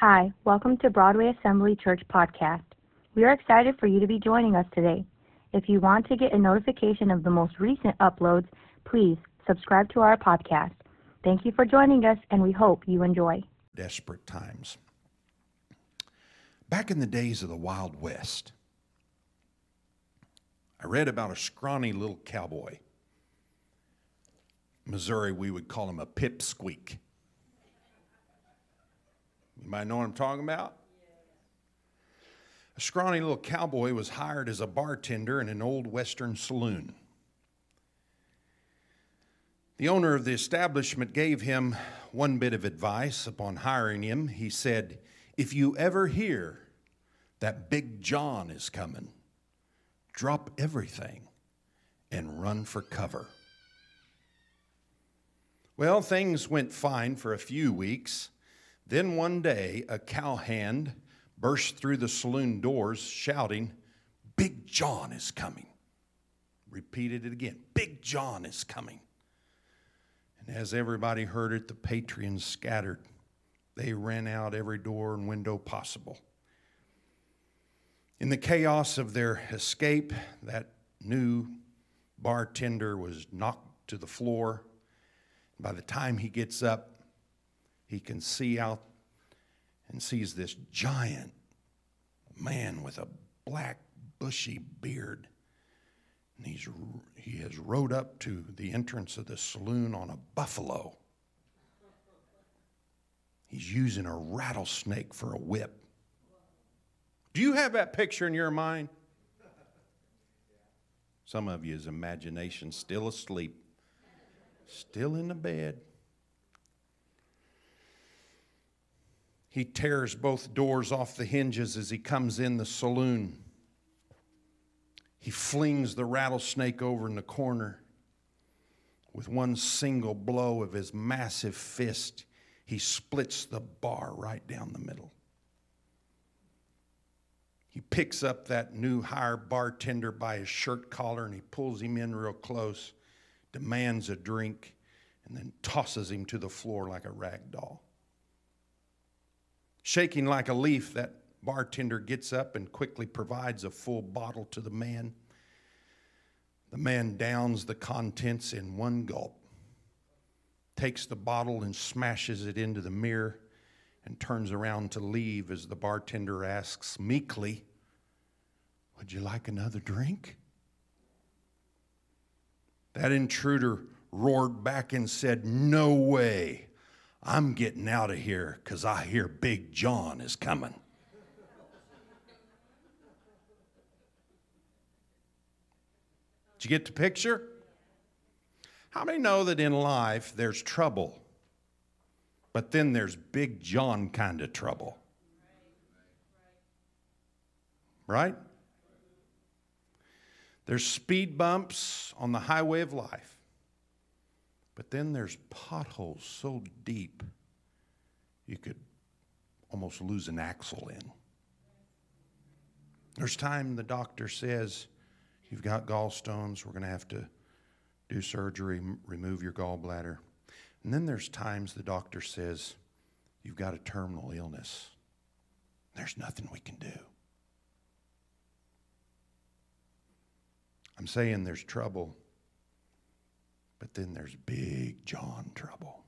Hi, welcome to Broadway Assembly Church Podcast. We are excited for you to be joining us today. If you want to get a notification of the most recent uploads, please subscribe to our podcast. Thank you for joining us, and we hope you enjoy. Desperate times. Back in the days of the Wild West, I read about a scrawny little cowboy. Missouri, we would call him a pipsqueak. You might know what I'm talking about? A scrawny little cowboy was hired as a bartender in an old western saloon. The owner of the establishment gave him one bit of advice upon hiring him. He said, If you ever hear that Big John is coming, drop everything and run for cover. Well, things went fine for a few weeks. Then one day, a cowhand burst through the saloon doors shouting, Big John is coming. Repeated it again Big John is coming. And as everybody heard it, the patrons scattered. They ran out every door and window possible. In the chaos of their escape, that new bartender was knocked to the floor. By the time he gets up, he can see out and sees this giant man with a black, bushy beard. And he's, he has rode up to the entrance of the saloon on a buffalo. He's using a rattlesnake for a whip. Do you have that picture in your mind? Some of you's imagination still asleep, still in the bed. He tears both doors off the hinges as he comes in the saloon. He flings the rattlesnake over in the corner. With one single blow of his massive fist, he splits the bar right down the middle. He picks up that new hire bartender by his shirt collar and he pulls him in real close, demands a drink, and then tosses him to the floor like a rag doll. Shaking like a leaf, that bartender gets up and quickly provides a full bottle to the man. The man downs the contents in one gulp, takes the bottle and smashes it into the mirror, and turns around to leave as the bartender asks meekly, Would you like another drink? That intruder roared back and said, No way. I'm getting out of here because I hear Big John is coming. Did you get the picture? How many know that in life there's trouble, but then there's Big John kind of trouble? Right? There's speed bumps on the highway of life. But then there's potholes so deep you could almost lose an axle in. There's time the doctor says, You've got gallstones, we're going to have to do surgery, remove your gallbladder. And then there's times the doctor says, You've got a terminal illness. There's nothing we can do. I'm saying there's trouble but then there's big John trouble.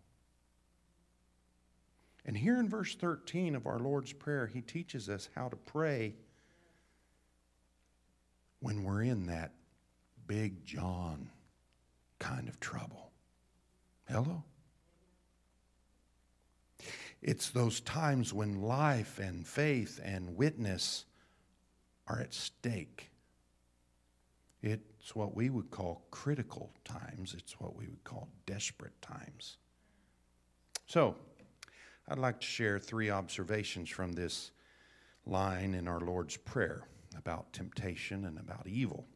And here in verse 13 of our Lord's Prayer, he teaches us how to pray when we're in that big John kind of trouble. Hello? It's those times when life and faith and witness are at stake. It it's what we would call critical times, it's what we would call desperate times. So, I'd like to share three observations from this line in our Lord's Prayer about temptation and about evil.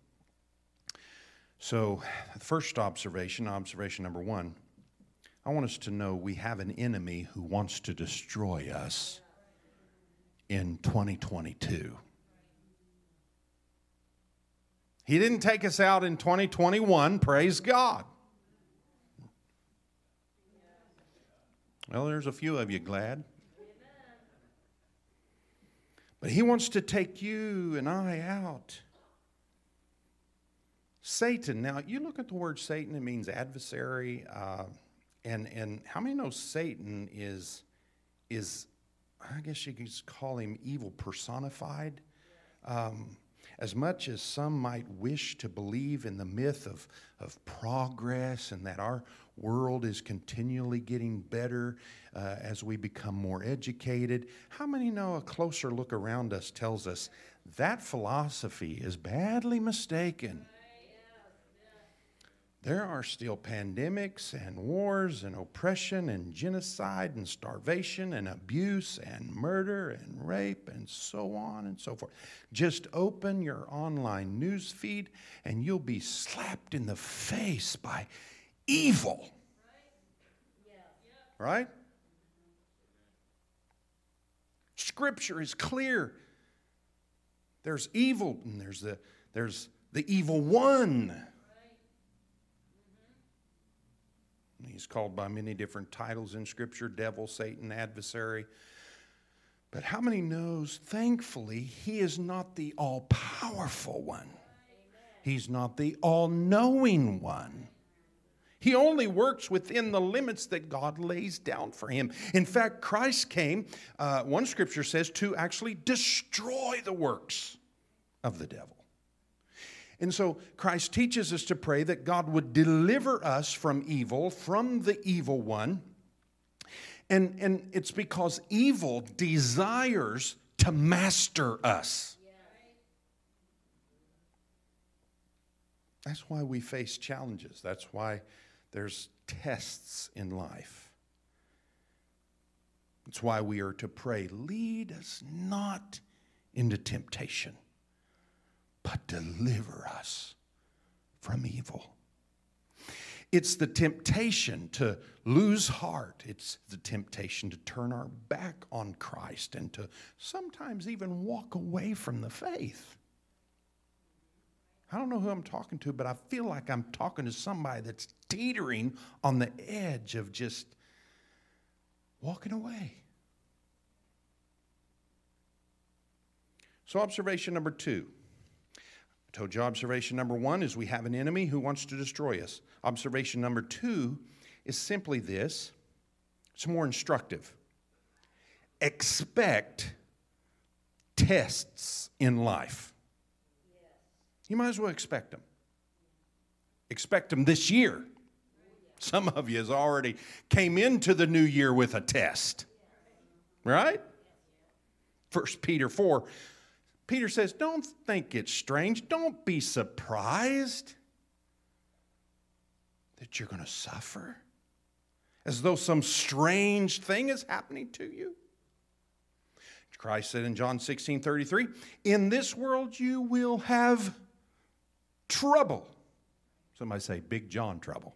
So, first observation, observation number one, I want us to know we have an enemy who wants to destroy us in 2022. He didn't take us out in 2021, praise God. Well, there's a few of you glad. But he wants to take you and I out. Satan, now you look at the word Satan, it means adversary. Uh, and, and how many know Satan is, is, I guess you could call him evil personified? Um, as much as some might wish to believe in the myth of, of progress and that our world is continually getting better uh, as we become more educated, how many know a closer look around us tells us that philosophy is badly mistaken? There are still pandemics and wars and oppression and genocide and starvation and abuse and murder and rape and so on and so forth. Just open your online news feed and you'll be slapped in the face by evil. Right? Scripture is clear. There's evil and there's the there's the evil one He's called by many different titles in Scripture devil, Satan, adversary. But how many knows, thankfully, he is not the all powerful one. He's not the all knowing one. He only works within the limits that God lays down for him. In fact, Christ came, uh, one scripture says, to actually destroy the works of the devil. And so Christ teaches us to pray that God would deliver us from evil, from the evil one. And, and it's because evil desires to master us. That's why we face challenges. That's why there's tests in life. It's why we are to pray, lead us not into temptation but deliver us from evil. It's the temptation to lose heart. It's the temptation to turn our back on Christ and to sometimes even walk away from the faith. I don't know who I'm talking to, but I feel like I'm talking to somebody that's teetering on the edge of just walking away. So, observation number two told you observation number one is we have an enemy who wants to destroy us. Observation number two is simply this it's more instructive. Expect tests in life. You might as well expect them. Expect them this year. Some of you has already came into the new year with a test. Right? First Peter 4 Peter says, Don't think it's strange. Don't be surprised that you're going to suffer as though some strange thing is happening to you. Christ said in John 16 33, In this world you will have trouble. Somebody say, Big John trouble.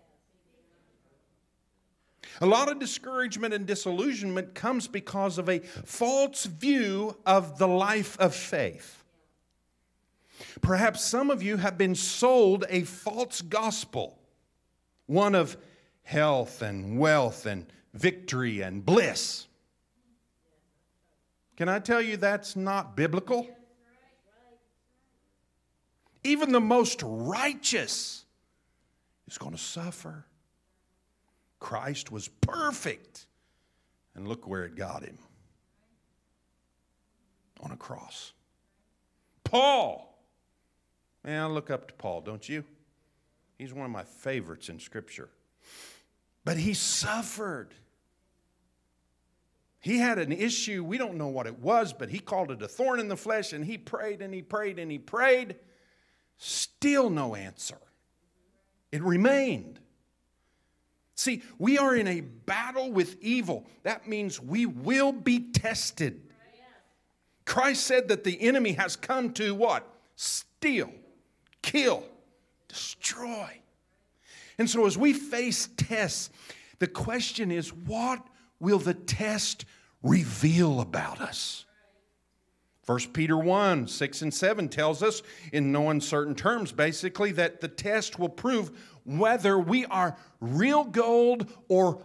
A lot of discouragement and disillusionment comes because of a false view of the life of faith. Perhaps some of you have been sold a false gospel, one of health and wealth and victory and bliss. Can I tell you that's not biblical? Even the most righteous is going to suffer. Christ was perfect. And look where it got him on a cross. Paul. Man, I look up to Paul, don't you? He's one of my favorites in Scripture. But he suffered. He had an issue. We don't know what it was, but he called it a thorn in the flesh, and he prayed and he prayed and he prayed. Still no answer. It remained. See, we are in a battle with evil. That means we will be tested. Christ said that the enemy has come to what? Steal, kill, destroy. And so as we face tests, the question is what will the test reveal about us? 1 Peter 1 6 and 7 tells us in no uncertain terms basically that the test will prove whether we are real gold or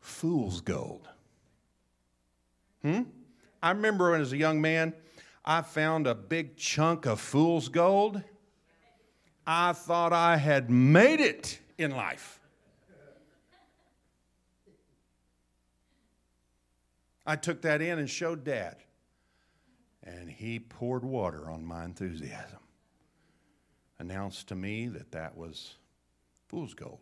fool's gold. Hmm? I remember when as a young man, I found a big chunk of fool's gold. I thought I had made it in life. I took that in and showed Dad, and he poured water on my enthusiasm. Announced to me that that was fool's gold.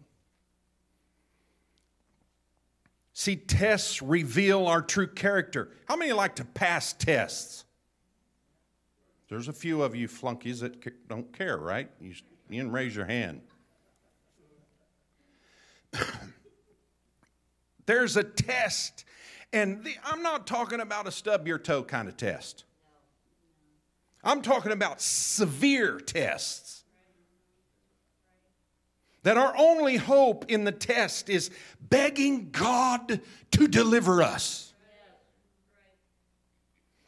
See, tests reveal our true character. How many like to pass tests? There's a few of you flunkies that don't care, right? You, you didn't raise your hand. There's a test, and the, I'm not talking about a stub your toe kind of test. I'm talking about severe tests. That our only hope in the test is begging God to deliver us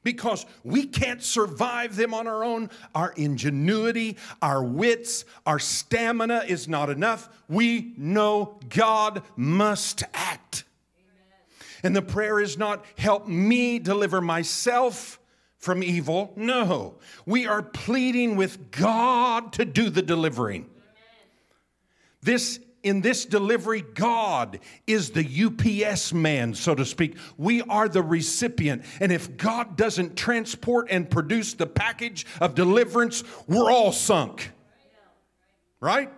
because we can't survive them on our own. Our ingenuity, our wits, our stamina is not enough. We know God must act. And the prayer is not, help me deliver myself from evil. No, we are pleading with God to do the delivering. This in this delivery, God is the UPS man, so to speak. We are the recipient. And if God doesn't transport and produce the package of deliverance, we're all sunk. Right?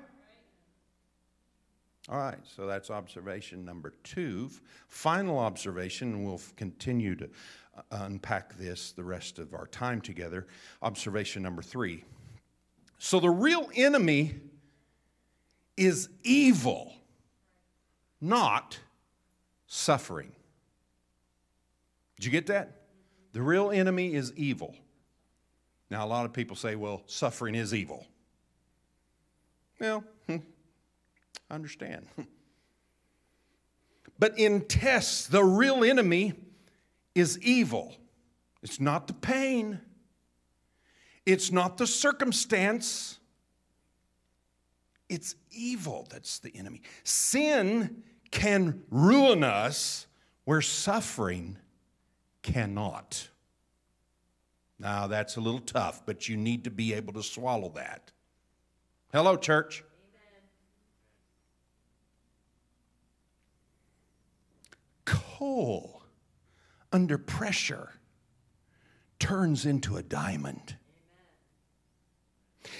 All right, so that's observation number two. Final observation, and we'll continue to uh, unpack this the rest of our time together. Observation number three. So the real enemy is evil, not suffering. Did you get that? The real enemy is evil. Now, a lot of people say, well, suffering is evil. Well, hmm, I understand. But in tests, the real enemy is evil. It's not the pain, it's not the circumstance, it's evil that's the enemy. Sin can ruin us where suffering cannot. Now, that's a little tough, but you need to be able to swallow that. Hello, church. Coal under pressure turns into a diamond.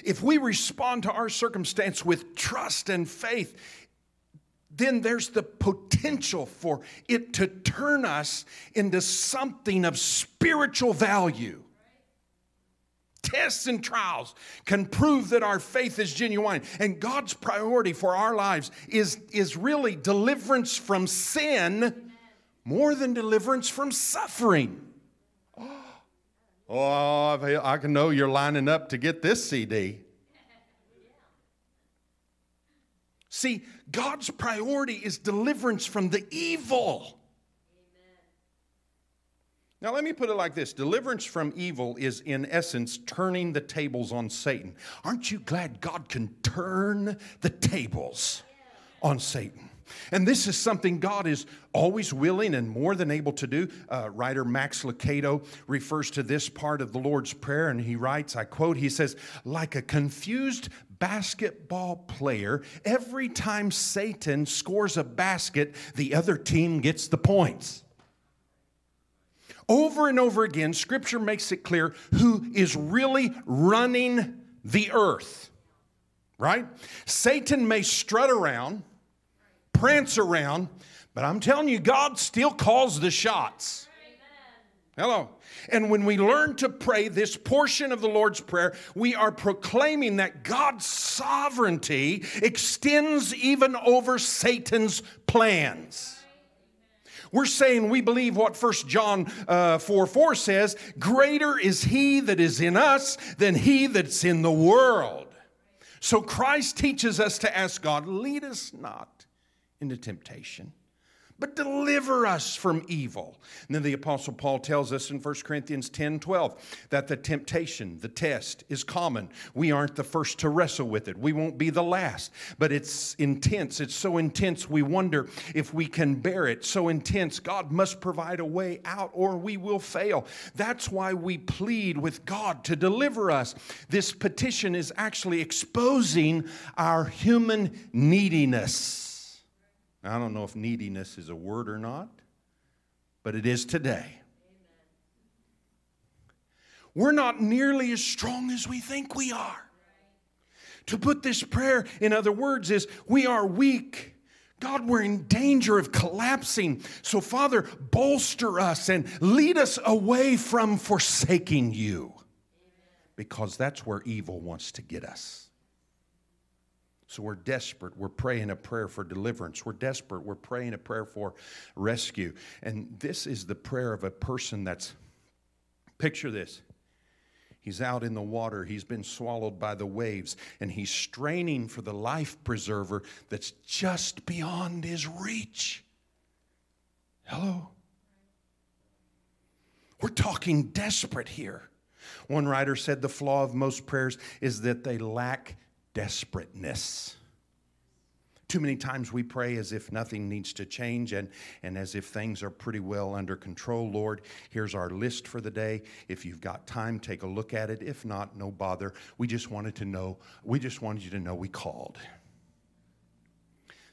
If we respond to our circumstance with trust and faith, then there's the potential for it to turn us into something of spiritual value. Tests and trials can prove that our faith is genuine. And God's priority for our lives is, is really deliverance from sin more than deliverance from suffering. Oh, I can know you're lining up to get this CD. See, God's priority is deliverance from the evil. Now, let me put it like this deliverance from evil is, in essence, turning the tables on Satan. Aren't you glad God can turn the tables on Satan? And this is something God is always willing and more than able to do. Uh, writer Max Lucado refers to this part of the Lord's Prayer, and he writes, I quote, he says, like a confused basketball player, every time Satan scores a basket, the other team gets the points. Over and over again, Scripture makes it clear who is really running the earth, right? Satan may strut around prance around, but I'm telling you, God still calls the shots. Hello. And when we learn to pray this portion of the Lord's Prayer, we are proclaiming that God's sovereignty extends even over Satan's plans. We're saying we believe what First John uh, 4 4 says greater is he that is in us than he that's in the world. So Christ teaches us to ask God, lead us not into temptation, but deliver us from evil. And then the Apostle Paul tells us in 1 Corinthians 10 12 that the temptation, the test, is common. We aren't the first to wrestle with it, we won't be the last. But it's intense. It's so intense, we wonder if we can bear it. So intense, God must provide a way out or we will fail. That's why we plead with God to deliver us. This petition is actually exposing our human neediness. I don't know if neediness is a word or not, but it is today. We're not nearly as strong as we think we are. To put this prayer in other words is we are weak. God, we're in danger of collapsing. So, Father, bolster us and lead us away from forsaking you because that's where evil wants to get us. So we're desperate. We're praying a prayer for deliverance. We're desperate. We're praying a prayer for rescue. And this is the prayer of a person that's, picture this. He's out in the water. He's been swallowed by the waves, and he's straining for the life preserver that's just beyond his reach. Hello? We're talking desperate here. One writer said the flaw of most prayers is that they lack desperateness. Too many times we pray as if nothing needs to change and, and as if things are pretty well under control. Lord, here's our list for the day. If you've got time, take a look at it. If not, no bother. We just wanted to know, we just wanted you to know we called.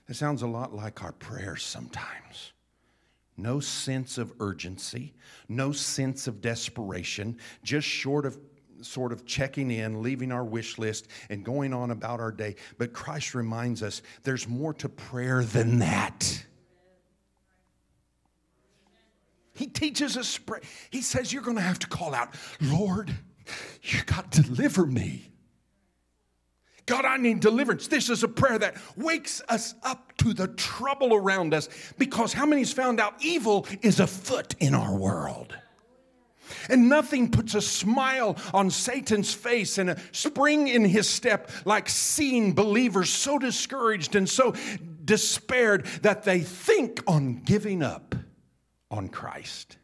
That sounds a lot like our prayers sometimes. No sense of urgency, no sense of desperation, just short of sort of checking in, leaving our wish list, and going on about our day. But Christ reminds us there's more to prayer than that. He teaches us, he says, You're going to have to call out, Lord, you got to deliver me. God, I need deliverance. This is a prayer that wakes us up to the trouble around us because how many's found out evil is afoot in our world? And nothing puts a smile on Satan's face and a spring in his step like seeing believers so discouraged and so despaired that they think on giving up on Christ.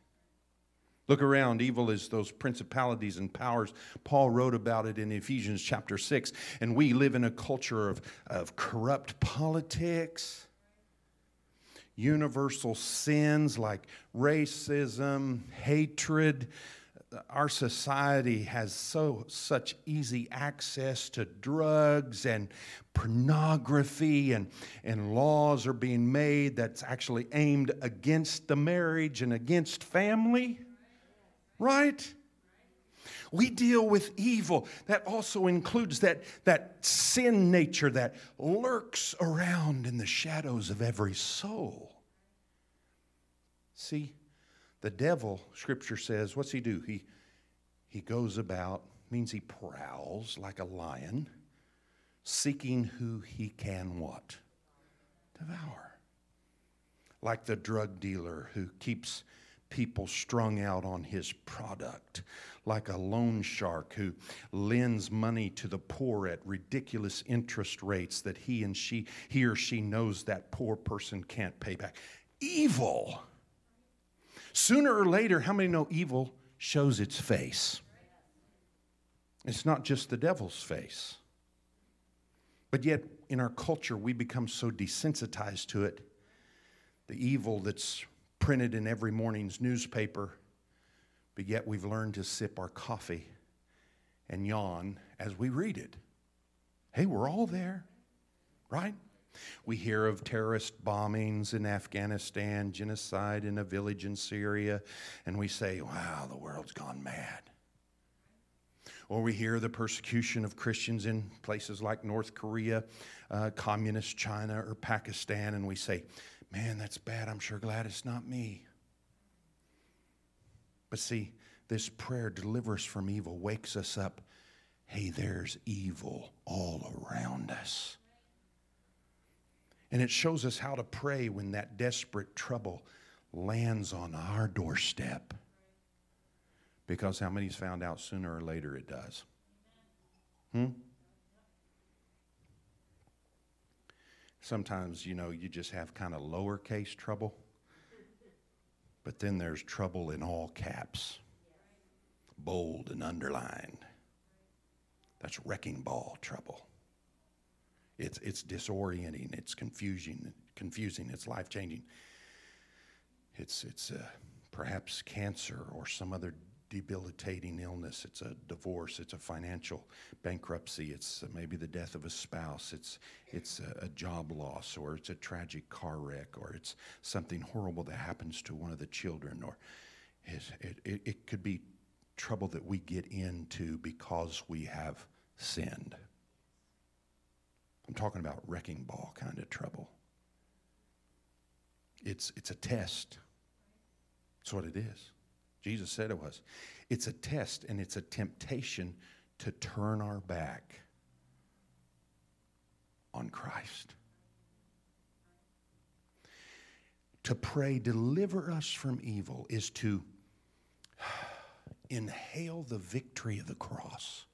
Look around. Evil is those principalities and powers. Paul wrote about it in Ephesians chapter 6. And we live in a culture of, of corrupt politics universal sins like racism, hatred. Our society has so such easy access to drugs and pornography and, and laws are being made that's actually aimed against the marriage and against family. Right? We deal with evil. That also includes that, that sin nature that lurks around in the shadows of every soul. See, the devil, scripture says, what's he do? He, he goes about, means he prowls like a lion, seeking who he can what? Devour. Like the drug dealer who keeps people strung out on his product, like a loan shark who lends money to the poor at ridiculous interest rates that he and she he or she knows that poor person can't pay back. Evil. Sooner or later, how many know evil shows its face? It's not just the devil's face. But yet, in our culture, we become so desensitized to it. The evil that's printed in every morning's newspaper, but yet we've learned to sip our coffee and yawn as we read it. Hey, we're all there, right? We hear of terrorist bombings in Afghanistan, genocide in a village in Syria, and we say, wow, the world's gone mad. Or we hear the persecution of Christians in places like North Korea, uh, communist China, or Pakistan, and we say, Man, that's bad. I'm sure glad it's not me. But see, this prayer, deliver us from evil, wakes us up. Hey, there's evil all around us. And it shows us how to pray when that desperate trouble lands on our doorstep. Because how many's found out sooner or later it does? Hmm? Sometimes, you know, you just have kind of lowercase trouble. But then there's trouble in all caps, bold and underlined. That's wrecking ball trouble. It's, it's disorienting, it's confusing, confusing, it's life changing. It's, it's uh, perhaps cancer or some other debilitating illness. It's a divorce. It's a financial bankruptcy. It's uh, maybe the death of a spouse. It's, it's a, a, job loss, or it's a tragic car wreck, or it's something horrible that happens to one of the children, or it, it, it could be trouble that we get into because we have sinned. I'm talking about wrecking ball kind of trouble. It's, it's a test. That's what it is. Jesus said it was. It's a test and it's a temptation to turn our back on Christ. To pray, deliver us from evil, is to inhale the victory of the cross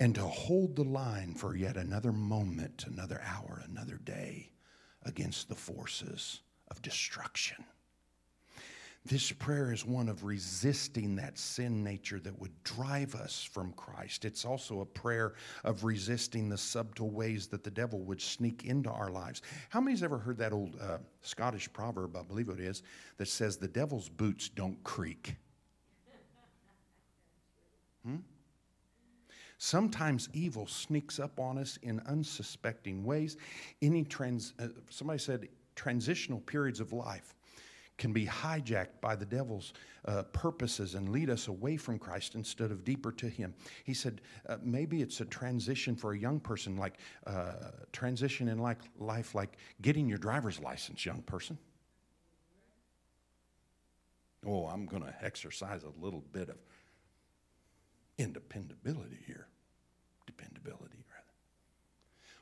and to hold the line for yet another moment, another hour, another day against the forces of destruction. This prayer is one of resisting that sin nature that would drive us from Christ. It's also a prayer of resisting the subtle ways that the devil would sneak into our lives. How many's ever heard that old uh, Scottish proverb, I believe it is, that says, The devil's boots don't creak? Hmm? Sometimes evil sneaks up on us in unsuspecting ways. Any trans, uh, somebody said transitional periods of life can be hijacked by the devil's uh, purposes and lead us away from Christ instead of deeper to Him. He said uh, maybe it's a transition for a young person, like uh, transition in like life, like getting your driver's license, young person. Oh, I'm going to exercise a little bit of independability here, dependability.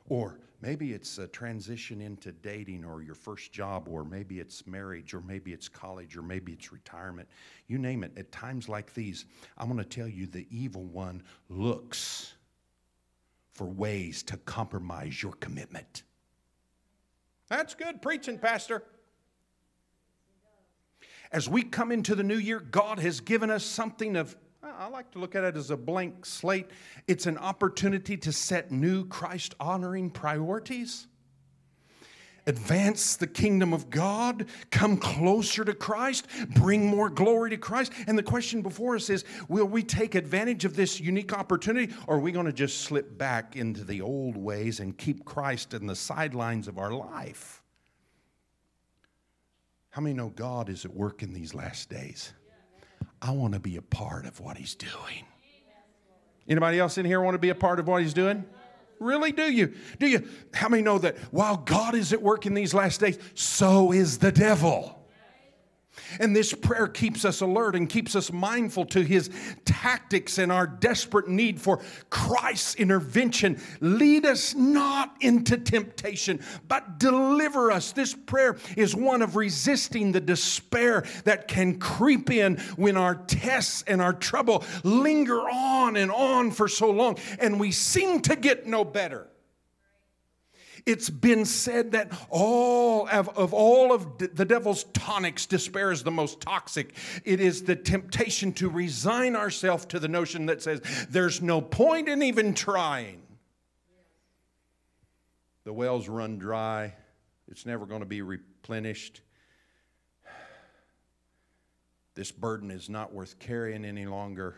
Or maybe it's a transition into dating or your first job, or maybe it's marriage, or maybe it's college, or maybe it's retirement. You name it. At times like these, I'm going to tell you the evil one looks for ways to compromise your commitment. That's good preaching, Pastor. As we come into the new year, God has given us something of I like to look at it as a blank slate. It's an opportunity to set new Christ honoring priorities, advance the kingdom of God, come closer to Christ, bring more glory to Christ. And the question before us is will we take advantage of this unique opportunity, or are we going to just slip back into the old ways and keep Christ in the sidelines of our life? How many know God is at work in these last days? I want to be a part of what he's doing. Anybody else in here want to be a part of what he's doing? Really, do you? Do you? How many know that while God is at work in these last days, so is the devil? And this prayer keeps us alert and keeps us mindful to his tactics and our desperate need for Christ's intervention. Lead us not into temptation, but deliver us. This prayer is one of resisting the despair that can creep in when our tests and our trouble linger on and on for so long, and we seem to get no better. It's been said that all of, of all of the devil's tonics, despair is the most toxic. It is the temptation to resign ourselves to the notion that says there's no point in even trying. The wells run dry. It's never going to be replenished. This burden is not worth carrying any longer.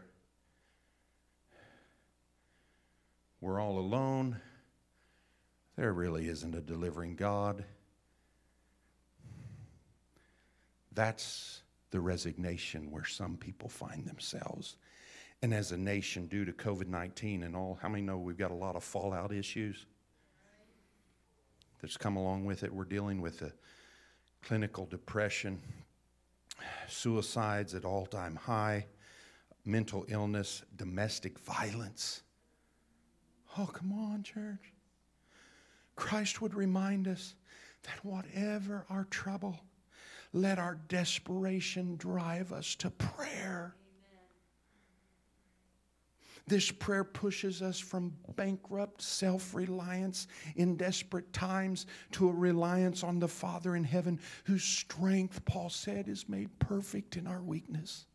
We're all alone. There really isn't a delivering God. That's the resignation where some people find themselves. And as a nation, due to COVID 19 and all, how many know we've got a lot of fallout issues that's come along with it? We're dealing with a clinical depression, suicides at all time high, mental illness, domestic violence. Oh, come on, church. Christ would remind us that whatever our trouble, let our desperation drive us to prayer. This prayer pushes us from bankrupt self reliance in desperate times to a reliance on the Father in heaven, whose strength, Paul said, is made perfect in our weakness.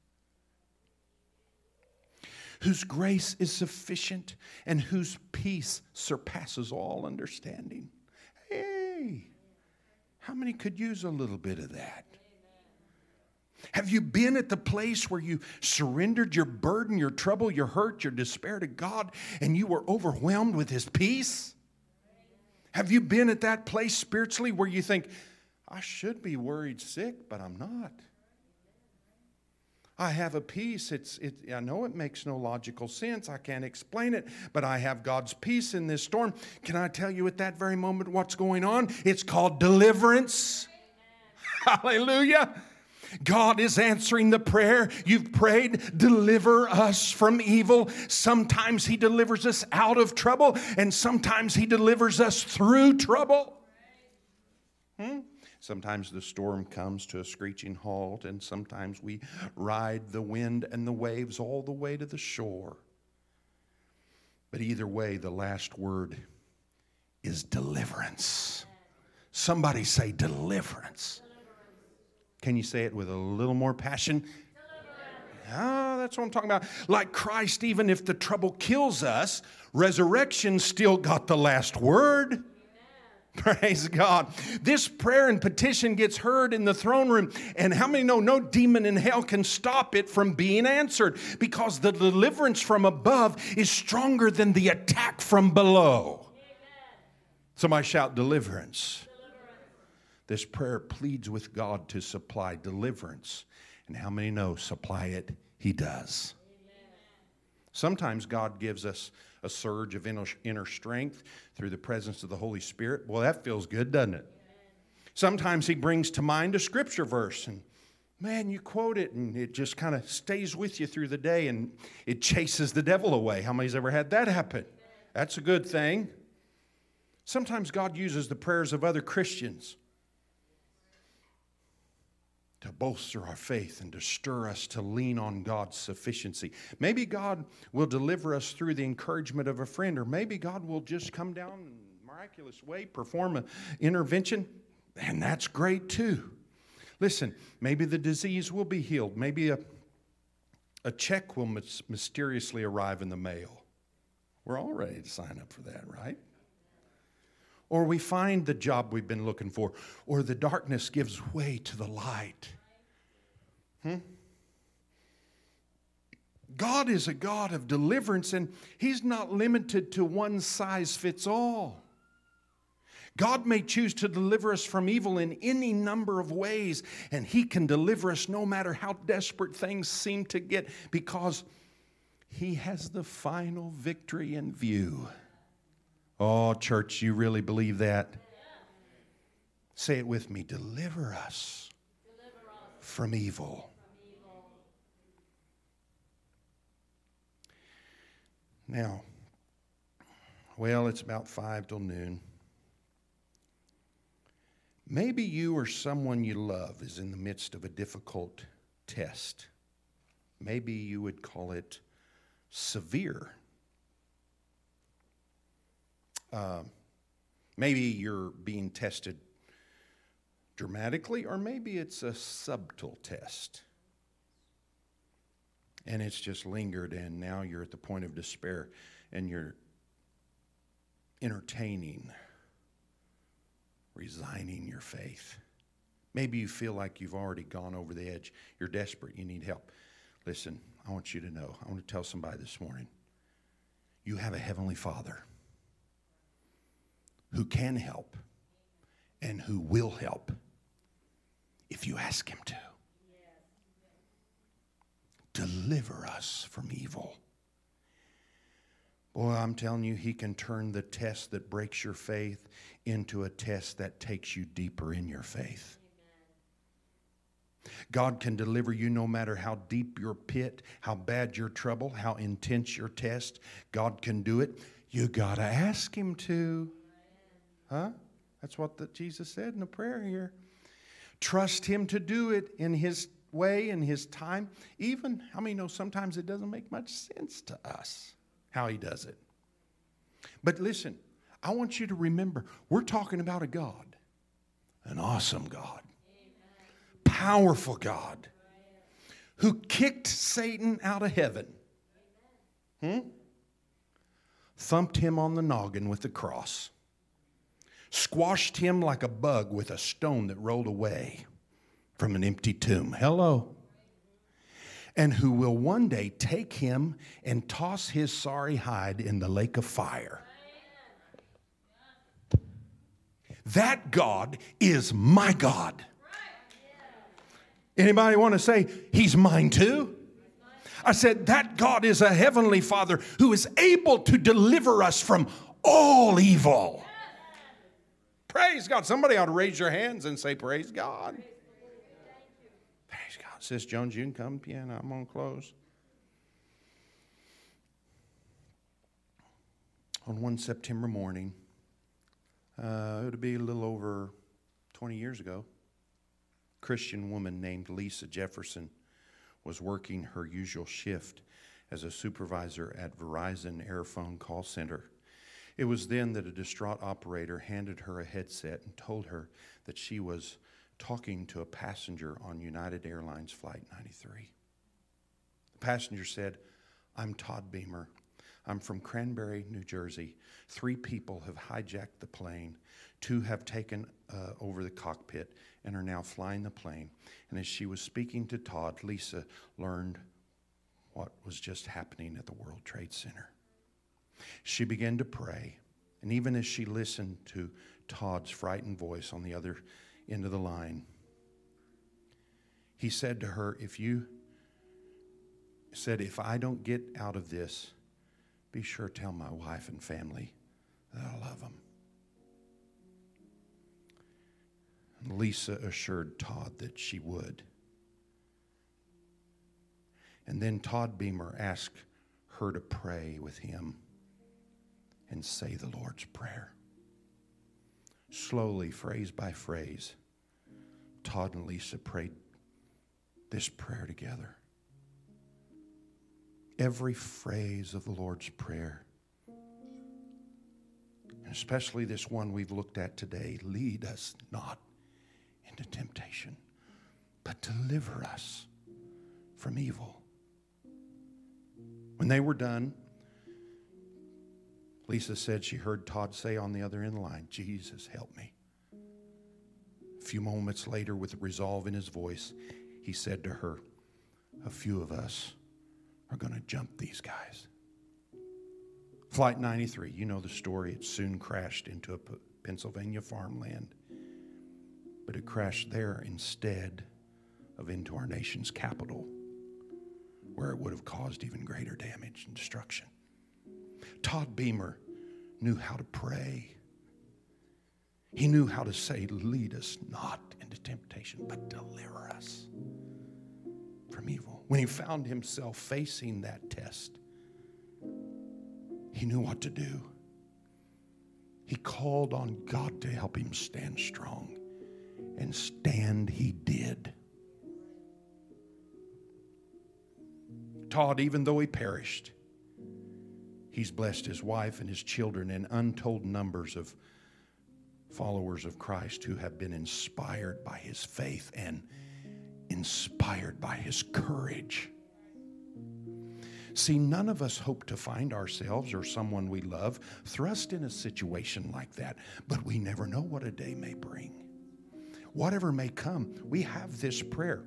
Whose grace is sufficient and whose peace surpasses all understanding. Hey, how many could use a little bit of that? Have you been at the place where you surrendered your burden, your trouble, your hurt, your despair to God, and you were overwhelmed with His peace? Have you been at that place spiritually where you think, I should be worried sick, but I'm not? I have a peace. It's, it, I know it makes no logical sense. I can't explain it, but I have God's peace in this storm. Can I tell you at that very moment what's going on? It's called deliverance. Hallelujah. God is answering the prayer you've prayed, deliver us from evil. Sometimes He delivers us out of trouble, and sometimes He delivers us through trouble. Hmm? Sometimes the storm comes to a screeching halt, and sometimes we ride the wind and the waves all the way to the shore. But either way, the last word is deliverance. Somebody say deliverance. Can you say it with a little more passion? Ah, that's what I'm talking about. Like Christ, even if the trouble kills us, resurrection still got the last word. Praise God. This prayer and petition gets heard in the throne room. And how many know no demon in hell can stop it from being answered? Because the deliverance from above is stronger than the attack from below. Somebody shout deliverance. This prayer pleads with God to supply deliverance. And how many know supply it? He does. Sometimes God gives us a surge of inner strength through the presence of the Holy Spirit. Well, that feels good, doesn't it? Sometimes He brings to mind a scripture verse, and man, you quote it, and it just kind of stays with you through the day, and it chases the devil away. How many's ever had that happen? That's a good thing. Sometimes God uses the prayers of other Christians to bolster our faith and to stir us to lean on God's sufficiency. Maybe God will deliver us through the encouragement of a friend, or maybe God will just come down in a miraculous way, perform an intervention, and that's great too. Listen, maybe the disease will be healed. Maybe a, a check will mysteriously arrive in the mail. We're all ready to sign up for that, right? Or we find the job we've been looking for, or the darkness gives way to the light. Hmm? God is a God of deliverance, and He's not limited to one size fits all. God may choose to deliver us from evil in any number of ways, and He can deliver us no matter how desperate things seem to get because He has the final victory in view. Oh, church, you really believe that? Say it with me deliver us, deliver us from, evil. from evil. Now, well, it's about five till noon. Maybe you or someone you love is in the midst of a difficult test. Maybe you would call it severe uh, maybe you're being tested dramatically, or maybe it's a subtle test. And it's just lingered, and now you're at the point of despair and you're entertaining, resigning your faith. Maybe you feel like you've already gone over the edge. You're desperate. You need help. Listen, I want you to know, I want to tell somebody this morning you have a Heavenly Father who can help and who will help if you ask Him to. Deliver us from evil. Boy, I'm telling you, He can turn the test that breaks your faith into a test that takes you deeper in your faith. God can deliver you no matter how deep your pit, how bad your trouble, how intense your test. God can do it. You got to ask Him to. Huh? That's what the, Jesus said in the prayer here. Trust Him to do it in His way, in His time. Even, how many know sometimes it doesn't make much sense to us? how he does it. But listen, I want you to remember we're talking about a God, an awesome God, powerful God, who kicked Satan out of heaven. Hmm? Thumped him on the noggin with the cross, squashed him like a bug with a stone that rolled away from an empty tomb. Hello. And who will one day take him and toss his sorry hide in the lake of fire. That God is my God. Anybody want to say, He's mine too? I said, That God is a heavenly Father who is able to deliver us from all evil. Praise God. Somebody ought to raise your hands and say, Praise God. Praise God. Sis Jones, you can come, piano. I'm going to close. On one September morning, uh, it would be a little over 20 years ago. A Christian woman named Lisa Jefferson was working her usual shift as a supervisor at Verizon Airfone call center. It was then that a distraught operator handed her a headset and told her that she was talking to a passenger on United Airlines Flight 93. The passenger said, I'm Todd Beamer. I'm from Cranbury, New Jersey. Three people have hijacked the plane. Two have taken uh, over the cockpit and are now flying the plane. And as she was speaking to Todd, Lisa learned what was just happening at the World Trade Center. She began to pray, and even as she listened to Todd's frightened voice on the other end of the line, he said to her, If you said, If I don't get out of this, be sure tell my wife and family that I love them. Lisa assured Todd that she would. And then Todd Beamer asked her to pray with him and say the Lord's Prayer. Slowly, phrase by phrase, Todd and Lisa prayed this prayer together every phrase of the Lord's Prayer. and especially this one we've looked at today lead us not into temptation, but deliver us from evil. When they were done, Lisa said she heard Todd say on the other end line, Jesus, help me. A few moments later, with resolve in his voice, he said to her, A few of us are going to jump these guys. Flight 93, you know the story. It soon crashed into a Pennsylvania farmland, but it crashed there instead of into our nation's capital, where it would have caused even greater damage and destruction. Todd Beamer knew how to pray. He knew how to say, Lead us not into temptation, but deliver us from evil. When he found himself facing that test, he knew what to do. He called on God to help him stand strong, and stand he did. Todd, even though he perished, he's blessed his wife and his children and untold numbers of followers of Christ who have been inspired by his faith and inspired by his courage. See, none of us hope to find ourselves or someone we love thrust in a situation like that, but we never know what a day may bring. Whatever may come, we have this prayer.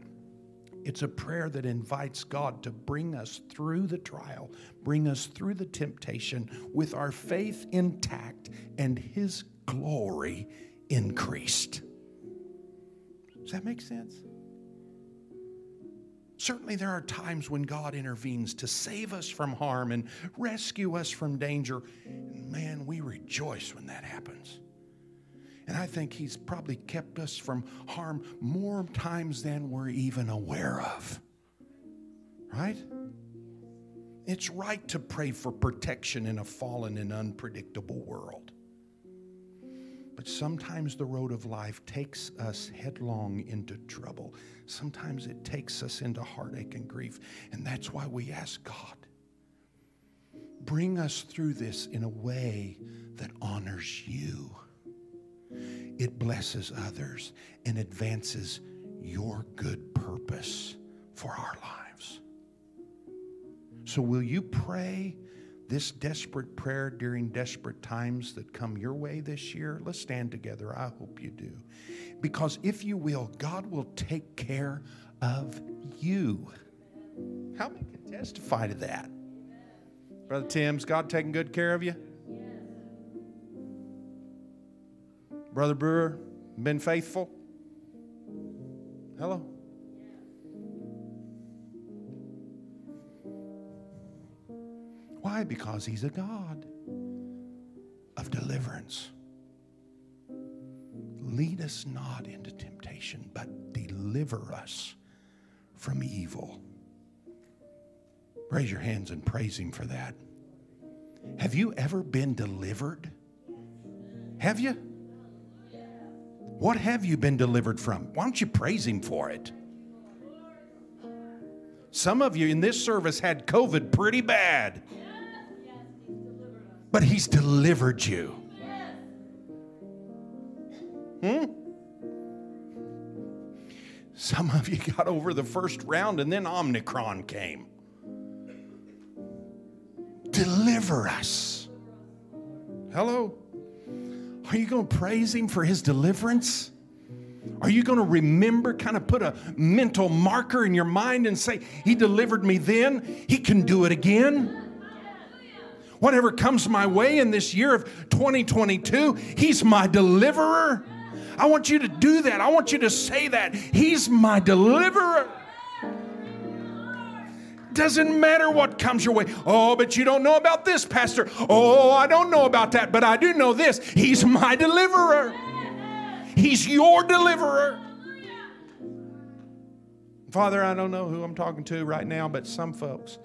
It's a prayer that invites God to bring us through the trial, bring us through the temptation with our faith intact and His glory increased. Does that make sense? Certainly, there are times when God intervenes to save us from harm and rescue us from danger. Man, we rejoice when that happens. And I think He's probably kept us from harm more times than we're even aware of. Right? It's right to pray for protection in a fallen and unpredictable world. But sometimes the road of life takes us headlong into trouble. Sometimes it takes us into heartache and grief. And that's why we ask God, bring us through this in a way that honors you. It blesses others and advances your good purpose for our lives. So, will you pray this desperate prayer during desperate times that come your way this year? Let's stand together. I hope you do. Because if you will, God will take care of you. How many can testify to that? Brother Tim's God taking good care of you? Brother Brewer, been faithful? Hello? Why? Because He's a God of deliverance. Lead us not into temptation, but deliver us from evil. Raise your hands and praise Him for that. Have you ever been delivered? Have you? What have you been delivered from? Why don't you praise Him for it? Some of you in this service had COVID pretty bad, but He's delivered you. Hmm? Some of you got over the first round and then Omicron came. Deliver us. Hello? Are you going to praise Him for His deliverance? Are you going to remember, kind of put a mental marker in your mind and say, He delivered me then, He can do it again? Whatever comes my way in this year of 2022, He's my deliverer. I want you to do that. I want you to say that. He's my deliverer. Doesn't matter what comes your way. Oh, but you don't know about this, Pastor. Oh, I don't know about that, but I do know this. He's my deliverer. He's your deliverer. Father, I don't know who I'm talking to right now, but some folks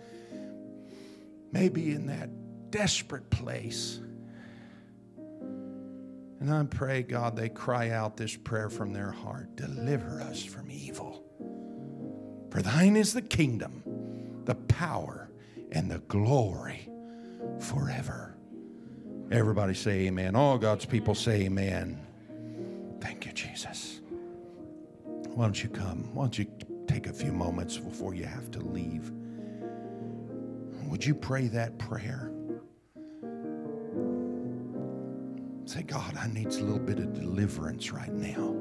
may be in that desperate place. And I pray, God, they cry out this prayer from their heart Deliver us from evil. For thine is the kingdom the power and the glory forever. Everybody say amen. All God's people say amen. Thank you, Jesus. Why don't you come? Why don't you take a few moments before you have to leave? Would you pray that prayer? Say, God, I need a little bit of deliverance right now.